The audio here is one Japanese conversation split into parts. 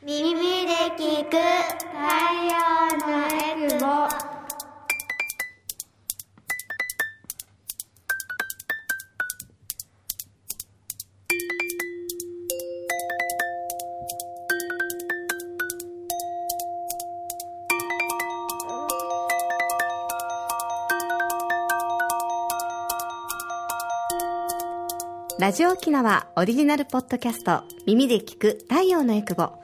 耳で聞く太陽のエクボラジオ沖縄オリジナルポッドキャスト耳で聞く太陽のエクボ。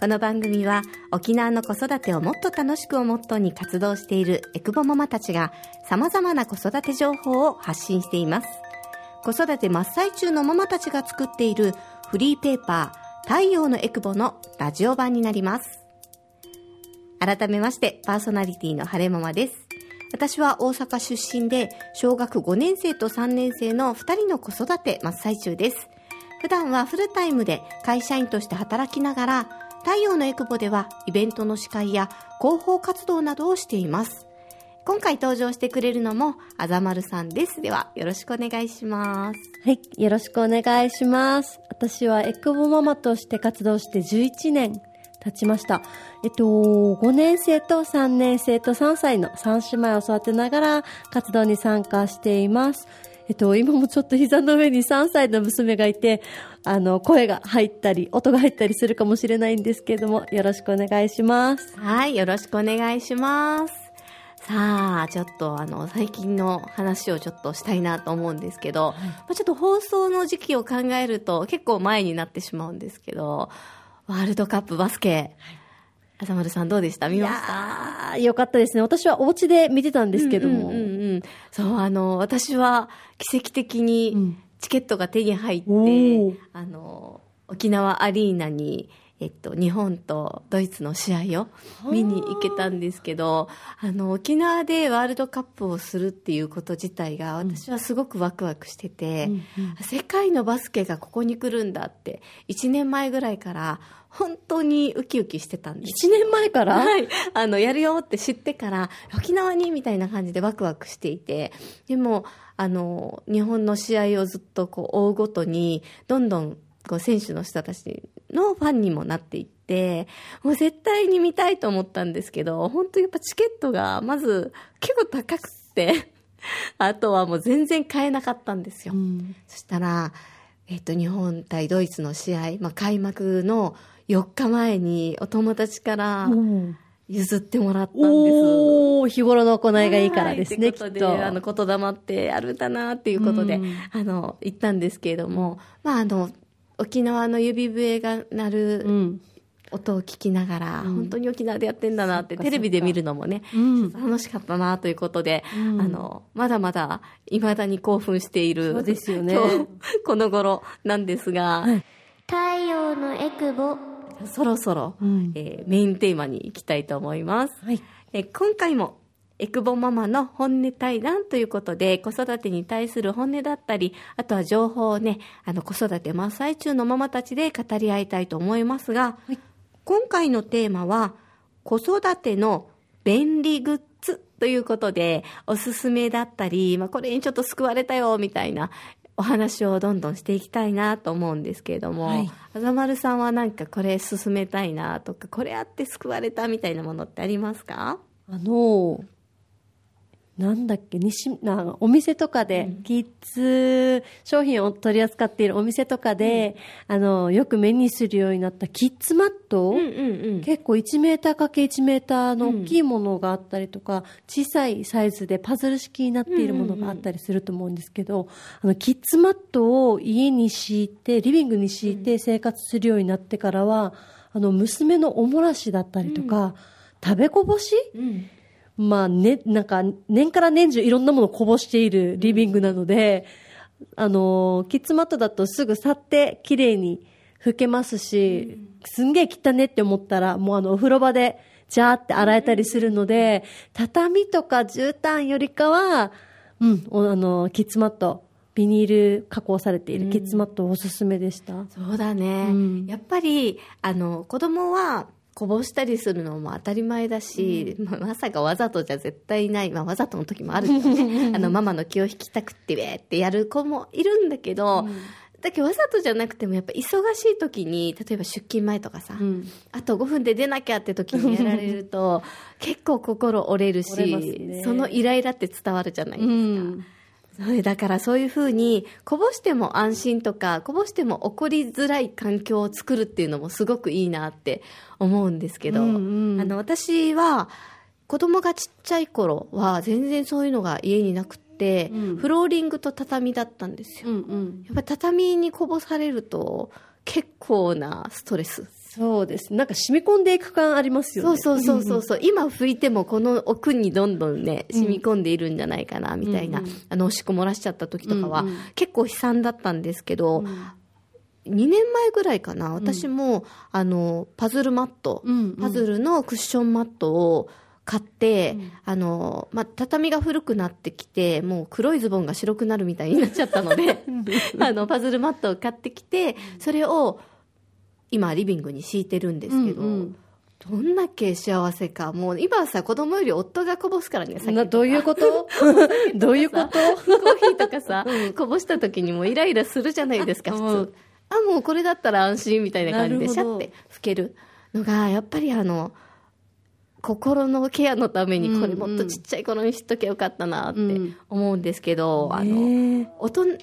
この番組は沖縄の子育てをもっと楽しくをモットーに活動しているエクボママたちが様々な子育て情報を発信しています。子育て真っ最中のママたちが作っているフリーペーパー太陽のエクボのラジオ版になります。改めましてパーソナリティの晴れママです。私は大阪出身で小学5年生と3年生の2人の子育て真っ最中です。普段はフルタイムで会社員として働きながら太陽のエクボではイベントの司会や広報活動などをしています。今回登場してくれるのもあざまるさんです。ではよろしくお願いします。はい、よろしくお願いします。私はエクボママとして活動して11年経ちました。えっと、5年生と3年生と3歳の3姉妹を育てながら活動に参加しています。えっと、今もちょっと膝の上に3歳の娘がいて、あの、声が入ったり、音が入ったりするかもしれないんですけれども、よろしくお願いします。はい、よろしくお願いします。さあ、ちょっとあの、最近の話をちょっとしたいなと思うんですけど、まあちょっと放送の時期を考えると結構前になってしまうんですけど、ワールドカップバスケ、あさまるさんどうでした？見ました？よかったですね。私はお家で見てたんですけども。うんうんうん。うんそう、あの、私は奇跡的うにん。チケットが手に入って、おー。あの、沖縄アリーナに、えっと、日本とドイツの試合を見に行けたんですけど、あの、沖縄でワールドカップをするっていうこと自体が、私はすごくワクワクしてて、うんうん。世界のバスケがここに来るんだって、1年前ぐらいから、本当にウキウキしてたんです1年前から？はい。あの、やるよって知ってから、沖縄にみたいな感じでワクワクしていて、でも、あの、日本の試合をずっとこう追うごとに、どんどん、こう、選手の人たちのファンにもなっていって、もう絶対に見たいと思ったんですけど、本当やっぱチケットが、まず、結構高くって、あとはもう全然買えなかったんですよ。うんそしたら、えっと、日本対ドイツの試合、まあ、開幕の4日前にお友達からうん譲ってもらったんです。おー、日頃の行いがいいからですね、はいきっと。ということで、あの、言霊ってあるんだなっていうことで、うんあの、行ったんですけれども、まあ、あの、沖縄の指笛が鳴るうん。音を聞きながら、うん本当に沖縄でやってんだなって、テレビで見るのもね、うん。楽しかったなということで、うんあの、まだまだ未だに興奮している。そうですよね今日この頃なんですが、はい太陽のエクボそろそろ、うんえーメインテーマに行きたいと思います。はい。えー今回も、エクボママの本音対談ということで、子育てに対する本音だったり、あとは情報をね、あの子育て真っ最中のママたちで語り合いたいと思いますが、はい今回のテーマは、子育ての便利グッズということで、おすすめだったり、まあ、これにちょっと救われたよ、みたいなお話をどんどんしていきたいなと思うんですけれども、はい。あざまるさんはなんかこれ進めたいなとか、これあって救われたみたいなものってありますか？あの、なんだっけ、西、なお店とかで、キッズ商品を取り扱っているお店とかで、あの、よく目にするようになったキッズマット、うんうんうん。結構1メーターかけ1メーターの大きいものがあったりとか、小さいサイズでパズル式になっているものがあったりすると思うんですけど、あの、キッズマットを家に敷いて、リビングに敷いて生活するようになってからは、あの、娘のおもらしだったりとか、食べこぼしうんまあね、なんか、年から年中いろんなものをこぼしているリビングなので、あの、キッズマットだとすぐ去って綺麗に拭けますし、すんげえ汚ねって思ったら、もうあの、お風呂場で、ジャーって洗えたりするので、畳とか絨毯よりかは、うん、おあの、キッズマット、ビニール加工されているキッズマットおすすめでした。そうだね、うん。やっぱりあの子供はこぼしたりするのも当たり前だし、まあまさかわざとじゃ絶対ない、まあ、わざとの時もあるけどねあのママの気を引きたくってべーってやる子もいるんだけど、だけどわざとじゃなくてもやっぱ忙しい時に例えば出勤前とかさ、うん。あと5分で出なきゃって時にやられると 結構心折れるし、ね。そのイライラって伝わるじゃないですか、うんそれだからそういうふうにこぼしても安心とかこぼしても怒りづらい環境を作るっていうのもすごくいいなって思うんですけど、うんうん。あの私は子供がちっちゃい頃は全然そういうのが家になくって、うん。フローリングと畳だったんですよ、うんうん。やっぱり畳にこぼされると結構なストレスそうです。なんか染み込んでいく感ありますよね。そうそうそうそうそう、今拭いてもこの奥にどんどんね染み込んでいるんじゃないかなみたいな、うんうん。あのおしっこ漏らしちゃった時とかは、うんうん。結構悲惨だったんですけど、うん。2年前ぐらいかな私も、あのパズルマット、うんうん。パズルのクッションマットを買って、あのまあ、畳が古くなってきてもう黒いズボンが白くなるみたいになっちゃったので あのパズルマットを買ってきてそれを今リビングに敷いてるんですけど、うんうん。どんだけ幸せかもう今はさ子供より夫がこぼすからねさっどういうこと？どういうこと？コーヒーとかさ、こぼした時にもうイライラするじゃないですか、普通。うん。あ、もうこれだったら安心みたいな感じでシャって拭けるのが、やっぱりあの、心のケアのためにこれもっとちっちゃい頃に知っときゃよかったなってうん。思うんですけど、あの、ねおとん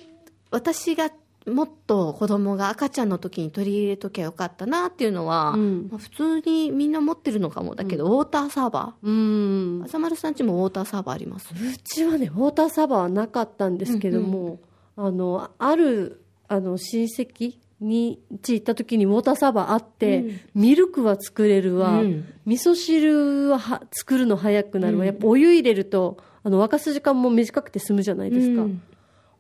私がもっと子供が赤ちゃんの時に取り入れときゃよかったなっていうのは、うん。まあ普通にみんな持ってるのかもだけど、ウォーターサーバうん。ー。朝丸さんちもウォーターサーバーあります？うちはねウォーターサーバーはなかったんですけども、あのあるあの親戚に家行った時にウォーターサーバーあって、うん。ミルクは作れるわ、うん。味噌汁はは作るの早くなるわ、うん。やっぱお湯入れるとあの沸かす時間も短くて済むじゃないですか、うん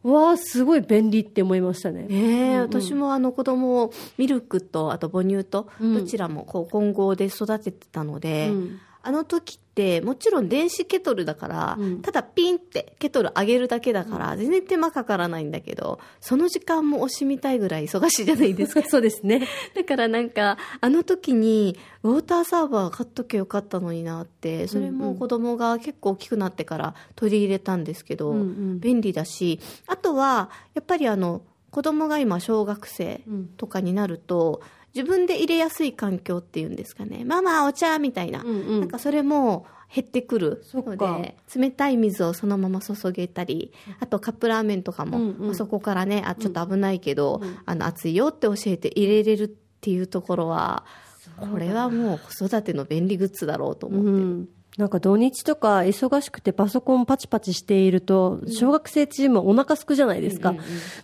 わあすごい便利って思いましたね、ねえ、私もあの子供をミルクとあと母乳とうん。どちらもこう混合で育ててたので、うんあの時ってもちろん電子ケトルだから、うん。ただピンってケトル上げるだけだから全然手間かからないんだけどその時間も惜しみたいぐらい忙しいじゃないですか。そうですね。だからなんかあの時にウォーターサーバー買っとけよかったのになってそれも子供が結構大きくなってから取り入れたんですけど、うんうん。便利だしあとはやっぱりあの子供が今小学生とかになると、自分で入れやすい環境っていうんですかね。ママお茶みたいな、うんうん。なんかそれも減ってくるので冷たい水をそのまま注げたりあとカップラーメンとかも、うんうん。まあそこからねあちょっと危ないけど、あの熱いよって教えて入れれるっていうところはこれはもう子育ての便利グッズだろうと思って、うん、なんか土日とか忙しくてパソコンパチパチしていると小学生チームはお腹すくじゃないですか、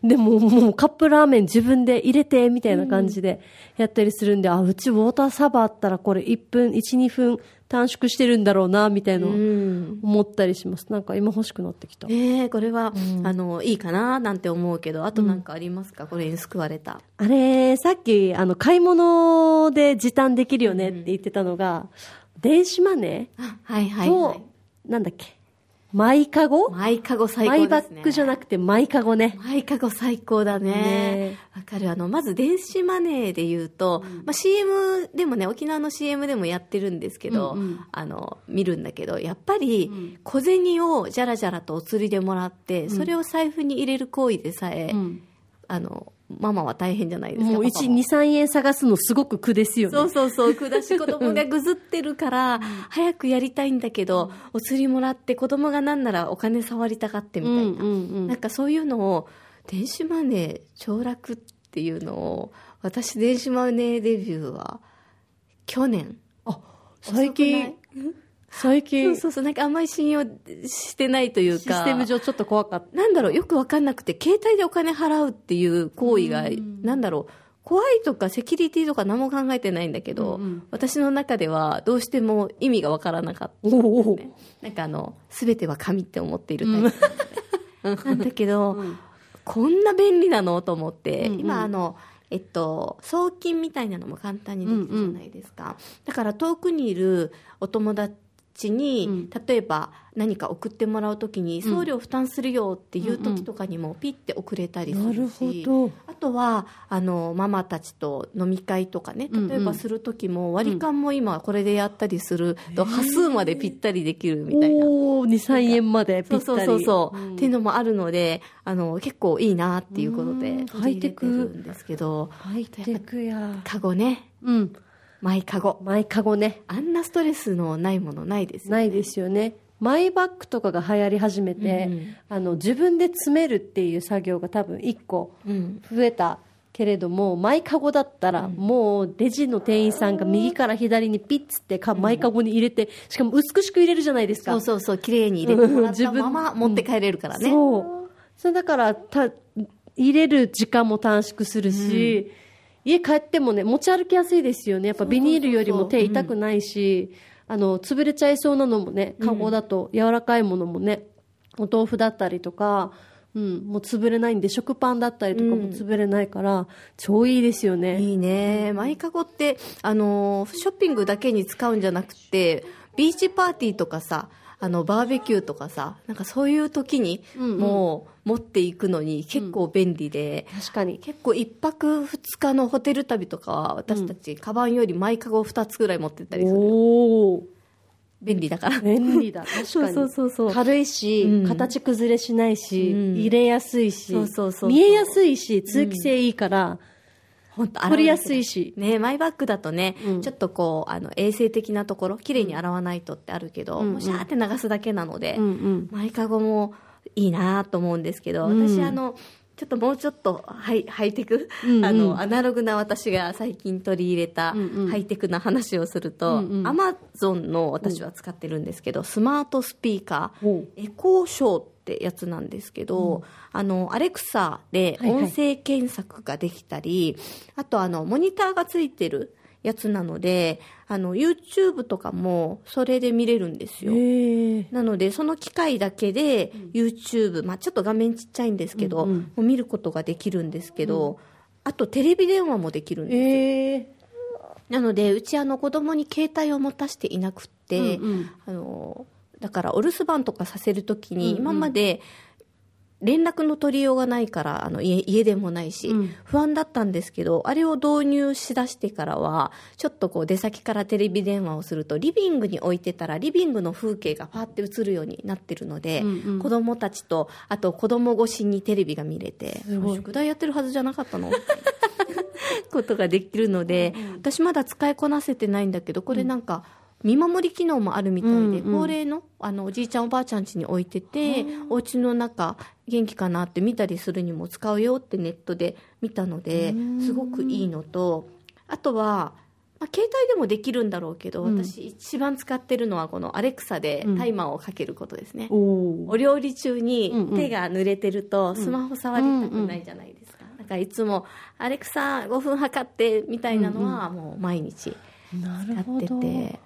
でももうカップラーメン自分で入れてみたいな感じでやったりするんで、あうちウォーターサーバーあったらこれ1分12分短縮してるんだろうなみたいな思ったりします。なんか今欲しくなってきた。ねえこれは、あのいいかななんて思うけど。あとなんかありますか、これに救われた。あれさっきあの買い物で時短できるよねって言ってたのが、電子マネあはいーと、はいはい。なんだっけ？マイカゴ？マイカゴ最マイ高ですね。バッグじゃなくてマイカゴね。マイカゴ最高だね。ね。わかる。あの、まず電子マネーで言うと、まあ、CM でもね、沖縄の CM でもやってるんですけど、うんうん。あの、見るんだけど、やっぱり、小銭をじゃらじゃらとお釣りでもらって、それを財布に入れる行為でさえ、うん。あの、ママは大変じゃないですか。もう1、パパも2、3円探すのすごく苦ですよね。そうそうそう、下し子供がぐずってるから、早くやりたいんだけど、お釣りもらって子供がなんならお金触りたがってみたいな。うんうんうんなんかそういうのを、電子マネー凋落っていうのを、私電子マネーデビューは、去年。あ、最近遅、最そ近、うそうそう、なんかあんまり信用してないというか。システム上ちょっと怖かった。なんだろう、よくわかんなくて、携帯でお金払うっていう行為が、なんだろう、怖いとかセキュリティとか何も考えてないんだけど、うんうん。私の中ではどうしても意味がわからなかった。おお、なんかあの、すべては紙って思っているタイプ。なんだけど、こんな便利なのと思って、うんうん。今あの、えっと、送金みたいなのも簡単にできるじゃないですか。だから遠くにいるお友達に、うん。例えば何か送ってもらうときに送料負担するよっていう時とかにもピッて送れたりすなるるし、ほど。あとはあのママたちと飲み会とかねうんうん。例えばする時も割り勘も今これでやったりすると端数までぴったりできるみたいな。おー、2、3円までぴったり。そうそうそうそう、ん。っていうのもあるのであの結構いいなっていうことで入れてるんですけど。ハイテクや。カゴね。うん。マイカゴ。マイカゴね。あんなストレスのないものないですよね。ないですよね。マイバッグとかが流行り始めて、うんうん。あの自分で詰めるっていう作業が多分1個うん。増えたけれども、マイカゴだったら、もうレジの店員さんが右から左にピッつってか、マイカゴに入れて、しかも美しく入れるじゃないですか。そうそうそう綺麗に入れてもらっ自分たまま持って帰れるからね、そう。それだから、た、入れる時間も短縮するし、家帰ってもね、持ち歩きやすいですよね。やっぱビニールよりも手痛くないし、あの、潰れちゃいそうなのもね、カゴだと柔らかいものもね、お豆腐だったりとか、うん、もう潰れないんで、食パンだったりとかも潰れないから、超いいですよね。いいね。マイカゴってあのショッピングだけに使うんじゃなくてビーチパーティーとかさあのバーベキューとかさなんかそういう時にうんうん。もう持っていくのに結構便利で、確かに。結構一泊二日のホテル旅とかは私たち、カバンよりマイカゴ2つぐらい持ってったりするおー。便利だから。便利だ。確かに。そうそうそうそう。軽いし、うん。形崩れしないし、うん。入れやすいし、そうそうそうそう。見えやすいし、通気性いいから、本当取りやすいし。ねマイバッグだとね、うん。ちょっとこうあの衛生的なところ綺麗に洗わないとってあるけど、うんもうシャーって流すだけなので、うんうん。マイカゴもいいなと思うんですけど、うん。私あのちょっともうちょっとハイハイテク、うんうん。あのアナログな私が最近取り入れたハイテクな話をすると、うんうん。アマゾンの私は使ってるんですけど、スマートスピーカーエコーショーってやつなんですけど、あのアレクサではいはい。音声検索ができたり、あとあのモニターがついてるやつなのであの YouTube とかもそれで見れるんですよ。なので、その機械だけで YouTube、まあちょっと画面ちっちゃいんですけど、うんうん。もう見ることができるんですけど、あとテレビ電話もできるんですよ。ええ。なので、うちあの子供に携帯を持たせていなくって、うんうん。あの、だからお留守番とかさせるときに、うんうん。今まで連絡の取りようがないから、あの家家でもないし、うん。不安だったんですけど、あれを導入しだしてからは、ちょっとこう出先からテレビ電話をすると、リビングに置いてたら、リビングの風景がパーって映るようになってるので、うんうん。子供たちと、あと子供越しにテレビが見れて、宿題やってるはずじゃなかったの？ことができるので、私まだ使いこなせてないんだけど、これなんか、見守り機能もあるみたいで、うんうん。高齢のあのおじいちゃんおばあちゃん家に置いてて、お家の中元気かなって見たりするにも使うよってネットで見たのですごくいいのとあとは、まあ、携帯でもできるんだろうけど、うん。私一番使ってるのはこのアレクサでうん。タイマーをかけることですね、おおお。料理中にうんうん。手が濡れてるとスマホ触りたくないじゃないですか、だからいつも「アレクサ5分測って」みたいなのはもう毎日使って。て。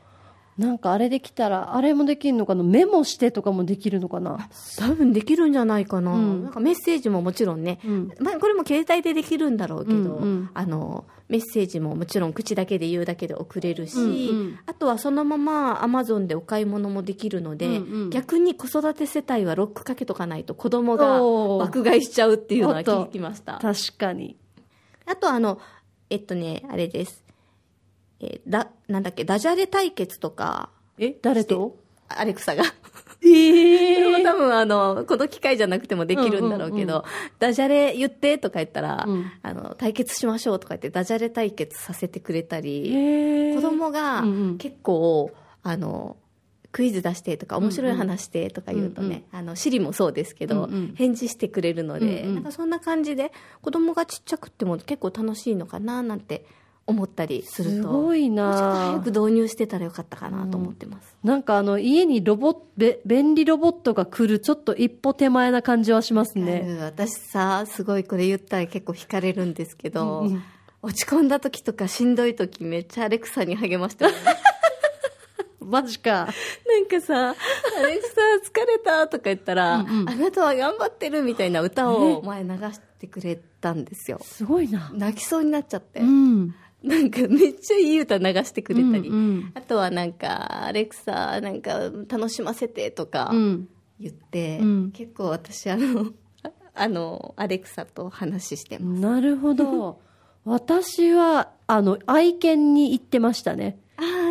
なんかあれできたら、あれもできるのかな？メモしてとかもできるのかな？多分できるんじゃないかな,、うん。なんかメッセージももちろんね、うん。まあ、これも携帯でできるんだろうけど、うんうん。あのメッセージももちろん口だけで言うだけで送れるし、うんうん。あとはそのままアマゾンでお買い物もできるので、うんうん。逆に子育て世帯はロックかけとかないと子供が爆買いしちゃうっていうのは聞きました。確かに。あとあのえっとねあれですえーだなんだっけダジャレ対決とかえ誰と？アレクサが。え それも多分あの、この機会じゃなくてもできるんだろうけど、うんダジャレ言ってとか言ったら、うん。あの、対決しましょうとか言ってダジャレ対決させてくれたり、え子供がうんうん。結構、あの、クイズ出してとか面白い話してとか言うとね、あの、シリもそうですけど、うんうん。返事してくれるので、うんうん。なんかそんな感じで子供がちっちゃくても結構楽しいのかななんて思ったりすると、すごいなもうちょっと早く導入してたらよかったかなと思ってます。なんかあの、家にロボッべ便利ロボットが来るちょっと一歩手前な感じはしますね。うん私さすごいこれ言ったら結構惹かれるんですけど、うんうん落ち込んだ時とかしんどい時めっちゃアレクサに励ましてる マジか。なんかさ「アレクサ疲れた」とか言ったらうんうんあなたは頑張ってる」みたいな歌を前流してくれたんですよすごいな。泣きそうになっちゃって、うん。なんかめっちゃいい歌流してくれたり、うんうんあとはなんか「アレクサなんか楽しませて」とかうん。言って、うん結構私あの あのアレクサと話してますなるほど。私は、あの、愛犬に行ってましたね。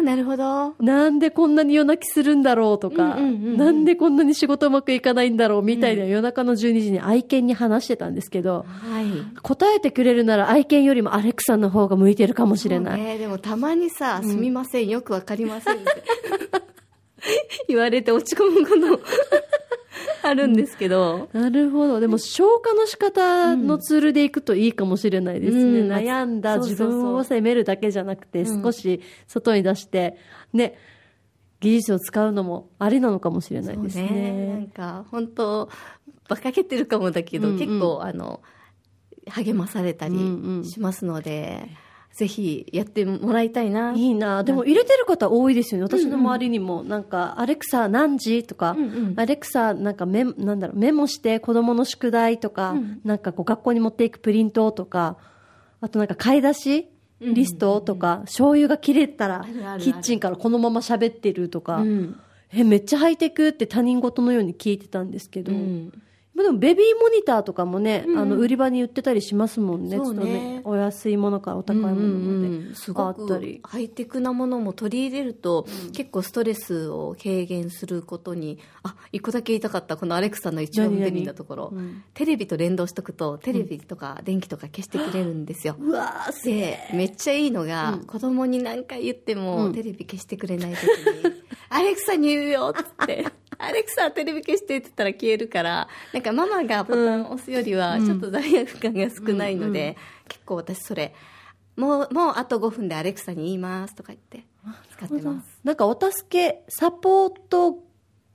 なるほど。なんでこんなに夜泣きするんだろうとか、うんうんうんうん。なんでこんなに仕事うまくいかないんだろうみたいな夜中の12時に愛犬に話してたんですけど、はい。答えてくれるなら愛犬よりもアレクサの方が向いてるかもしれない。ね、でもたまにさ「すみません、よくわかりません」って。言われて落ち込むこと あるんですけど、なるほど。でも消化の仕方のツールでいくといいかもしれないですね。うん悩んだ自分を責めるだけじゃなくて、うん少し外に出して、ね、技術を使うのもありなのかもしれないですそうね。なんね。か本当馬鹿げてるかもだけど、うんうん。結構あの励まされたりうんうん。しますので、ぜひやってもらいたいな。いいな。でも入れてる方多いですよね。私の周りにも、なんか、アレクサ何時とか、うんうん。アレクサなんかメ、なんだろう、メモして子供の宿題とか、うん。なんかこう学校に持っていくプリントとか、あとなんか買い出しリストとか、醤油が切れたらキッチンからこのまま喋ってるとか、うん。え、めっちゃハイテクって他人事のように聞いてたんですけど、うんまあでもベビーモニターとかもね、うんあの売り場に売ってたりしますもんね。そうね。ちょっとねお安いものからお高いものまで、うんうん。うんすごあったくり。ハイテクなものも取り入れると、結構ストレスを軽減することにあ一個だけ言いたかった。このアレクサの一番便利なところ、うん。テレビと連動しとくとテレビとか電気とか消してくれるんですよ、うわーすげめっちゃいいのが、うん。子供に何回言っても、うん。テレビ消してくれない時に「アレクサに言うよ」っつって「アレクサテレビ消して」って言ったら消えるからなんかママがボタン押すよりはちょっと罪悪感が少ないので、結構私それもうもうあと5分でアレクサに言いますとか言って使ってます、なんかお助け、サポート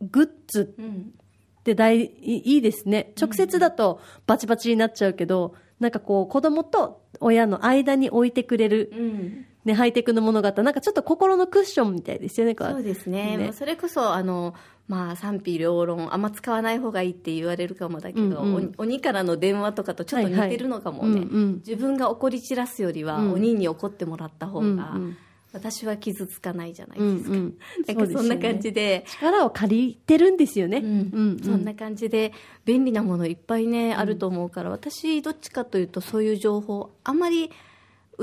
グッズうん、って大いいいですね。直接だとバチバチになっちゃうけど、なんかこう子供と親の間に置いてくれる、うんね、ハイテクのものがあったらなんかちょっと心のクッションみたいですよね。こそうですね。ね。それこそあの、まあ、賛否両論あんま使わない方がいいって言われるかもだけど、うんうん。鬼鬼からの電話とかとちょっと似てるのかもね、はい。はいうんうん。自分が怒り散らすよりは、うん。鬼に怒ってもらった方が、うんうん。私は傷つかないじゃないうんですか、うん。なんかそんな感じで。力を借りてるんですよね。うん。うんそんな感じで便利なものいっぱいね、あると思うから私どっちかというとそういう情報あんまり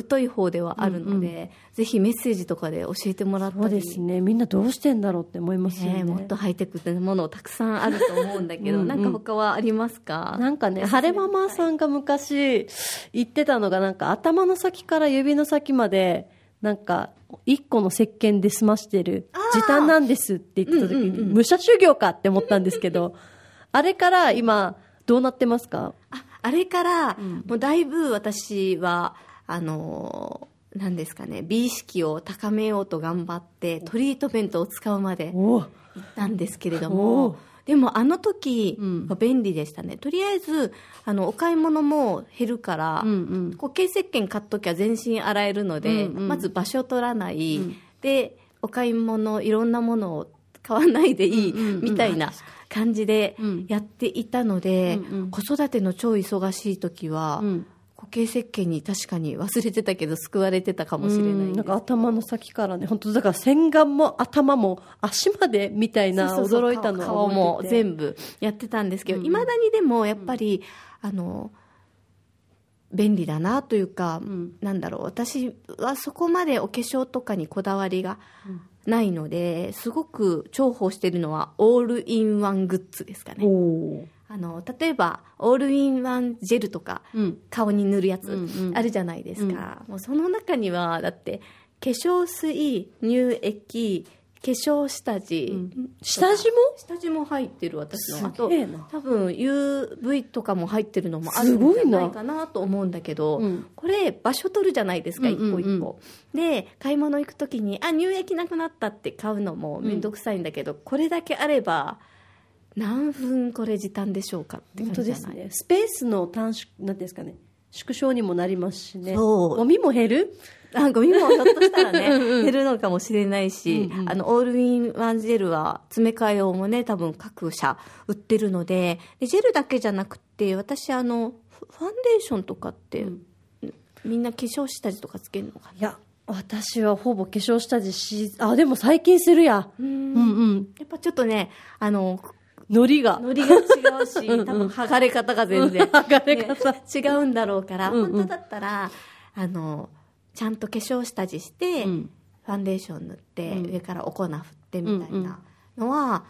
疎い方ではあるので、ぜひメッセージとかで教えてもらったり。そうですね。みんなどうしてんだろうって思いますよね。ねもっとハイテクなものたくさんあると思うんだけどうんうん。なんか他はありますか？なんかね、晴れママさんが昔言ってたのが、なんか頭の先から指の先まで、なんか、一個の石鹸で済ましてる時短なんですって言ってた時に、うんうんうん武者修行かって思ったんですけど、あれから今、どうなってますか？ああれから、ん。もうだいぶ私はあのーなんですかね美意識を高めようと頑張ってトリートメントを使うまでお。行ったんですけれどおもーでもあの時うん。は便利でしたね、とりあえずあのお買い物も減るから、うんうん。固形石鹸買っときゃ全身洗えるので、うんうん。まず場所取らない、うん。でお買い物いろんなものを 買わないでいい、うんうんうん。みたいな感じでうん。やっていたので、うんうん。子育ての超忙しい時は、うん固形石鹸に確かに忘れてたけど救われてたかもしれないです。うんなんか頭の先からね、本当だから洗顔も頭も足までみたいな驚いたのは顔も全部やってたんですけどうん。いま、未だにでもやっぱり、あの便利だなというか、ん。なんだろう私はそこまでお化粧とかにこだわりがないのですごく重宝してるのはオールインワングッズですかね。あの例えばオールインワンジェルとかうん。顔に塗るやつうんうん。あるじゃないですか、もうその中にはだって化粧水乳液化粧下地、うん。下地も？下地も入ってる私の。あと多分 UV とかも入ってるのもあるんじゃないかなと思うんだけど、うんこれ場所取るじゃないですか、うんうんうん。一個一個。で買い物行く時にあ乳液なくなったって買うのも面倒くさいんだけど、これだけあれば何分これ時短でしょうかって感じじゃない？ね。スペースの短縮なんですかね。縮小にもなりますしね。ゴミも減る？あゴミもひょっとしたらね うんうん。減るのかもしれないし、うんうん。あのオールインワンジェルは詰め替え用もね多分各社売ってるのででジェルだけじゃなくて私あのフファンデーションとかって、うん。みんな化粧下地とかつけるのかいや私はほぼ化粧下地しあでも最近するや。なうん。うんうん。やっぱちょっとねあのノリが。ノリが違うし、多分剥がれ方が全然、剥がれ方。ね違うんだろうから、うんうん。本当だったら、あの、ちゃんと化粧下地して、うん。ファンデーション塗って、うん。上からお粉振ってみたいなのは、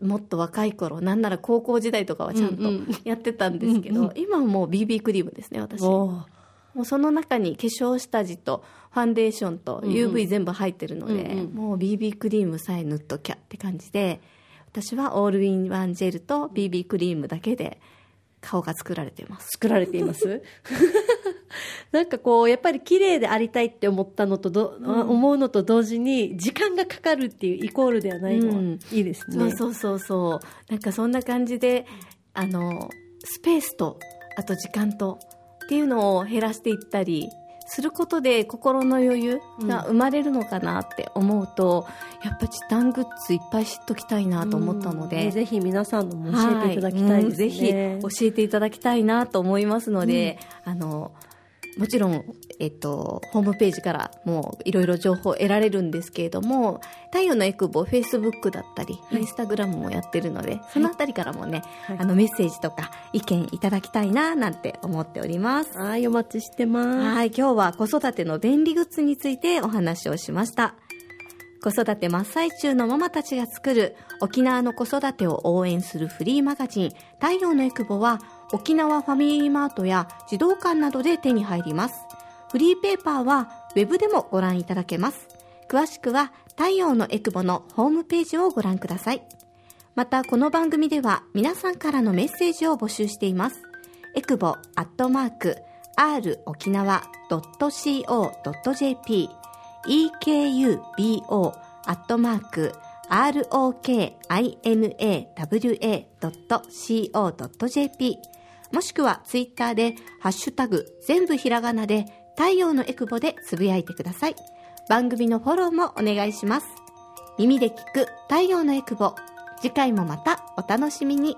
もっと若い頃、なんなら高校時代とかはちゃんとうんうん。やってたんですけど、うんうん今はもう BB クリームですね、私。もうその中に化粧下地とファンデーションとうんうん。UV 全部入ってるので、うんうん。もう BB クリームさえ塗っときゃって感じで、私はオールインワンジェルと BB クリームだけで顔が作られています。作られています？なんかこう、やっぱり綺麗でありたいって思ったのとど、思うのと同時に、時間がかかるっていうイコールではないの。はうん。いいですね。そうそうそうそう。なんかそんな感じであのスペースとあと時間とっていうのを減らしていったりすることで心の余裕が生まれるのかなって思うと、やっぱチタングッズいっぱい知っときたいなと思ったので、うん。ぜひ皆さんのも教えていただきたいですね。はうん。ぜひ教えていただきたいなと思いますので、あのもちろん、えっと、ホームページからもういろいろ情報を得られるんですけれども、太陽のエクボ、フェイスブックだったり、インスタグラムもやってるので、そのあたりからもね、はいあのメッセージとか意見いただきたいななんて思っております。はい、お待ちしてます。はい、今日は子育ての便利グッズについてお話をしました。子育て真っ最中のママたちが作る沖縄の子育てを応援するフリーマガジン太陽のエクボは沖縄ファミリーマートや児童館などで手に入ります。フリーペーパーはウェブでもご覧いただけます。詳しくは太陽のエクボのホームページをご覧ください。またこの番組では皆さんからのメッセージを募集しています。エクボアットマーク r 沖縄 .co.jp ekubo アットマーク rokinawa.co.jp もしくはツイッターでハッシュタグ全部ひらがなで太陽のエクボでつぶやいてください。番組のフォローもお願いします。耳で聞く太陽のエクボ。次回もまたお楽しみに。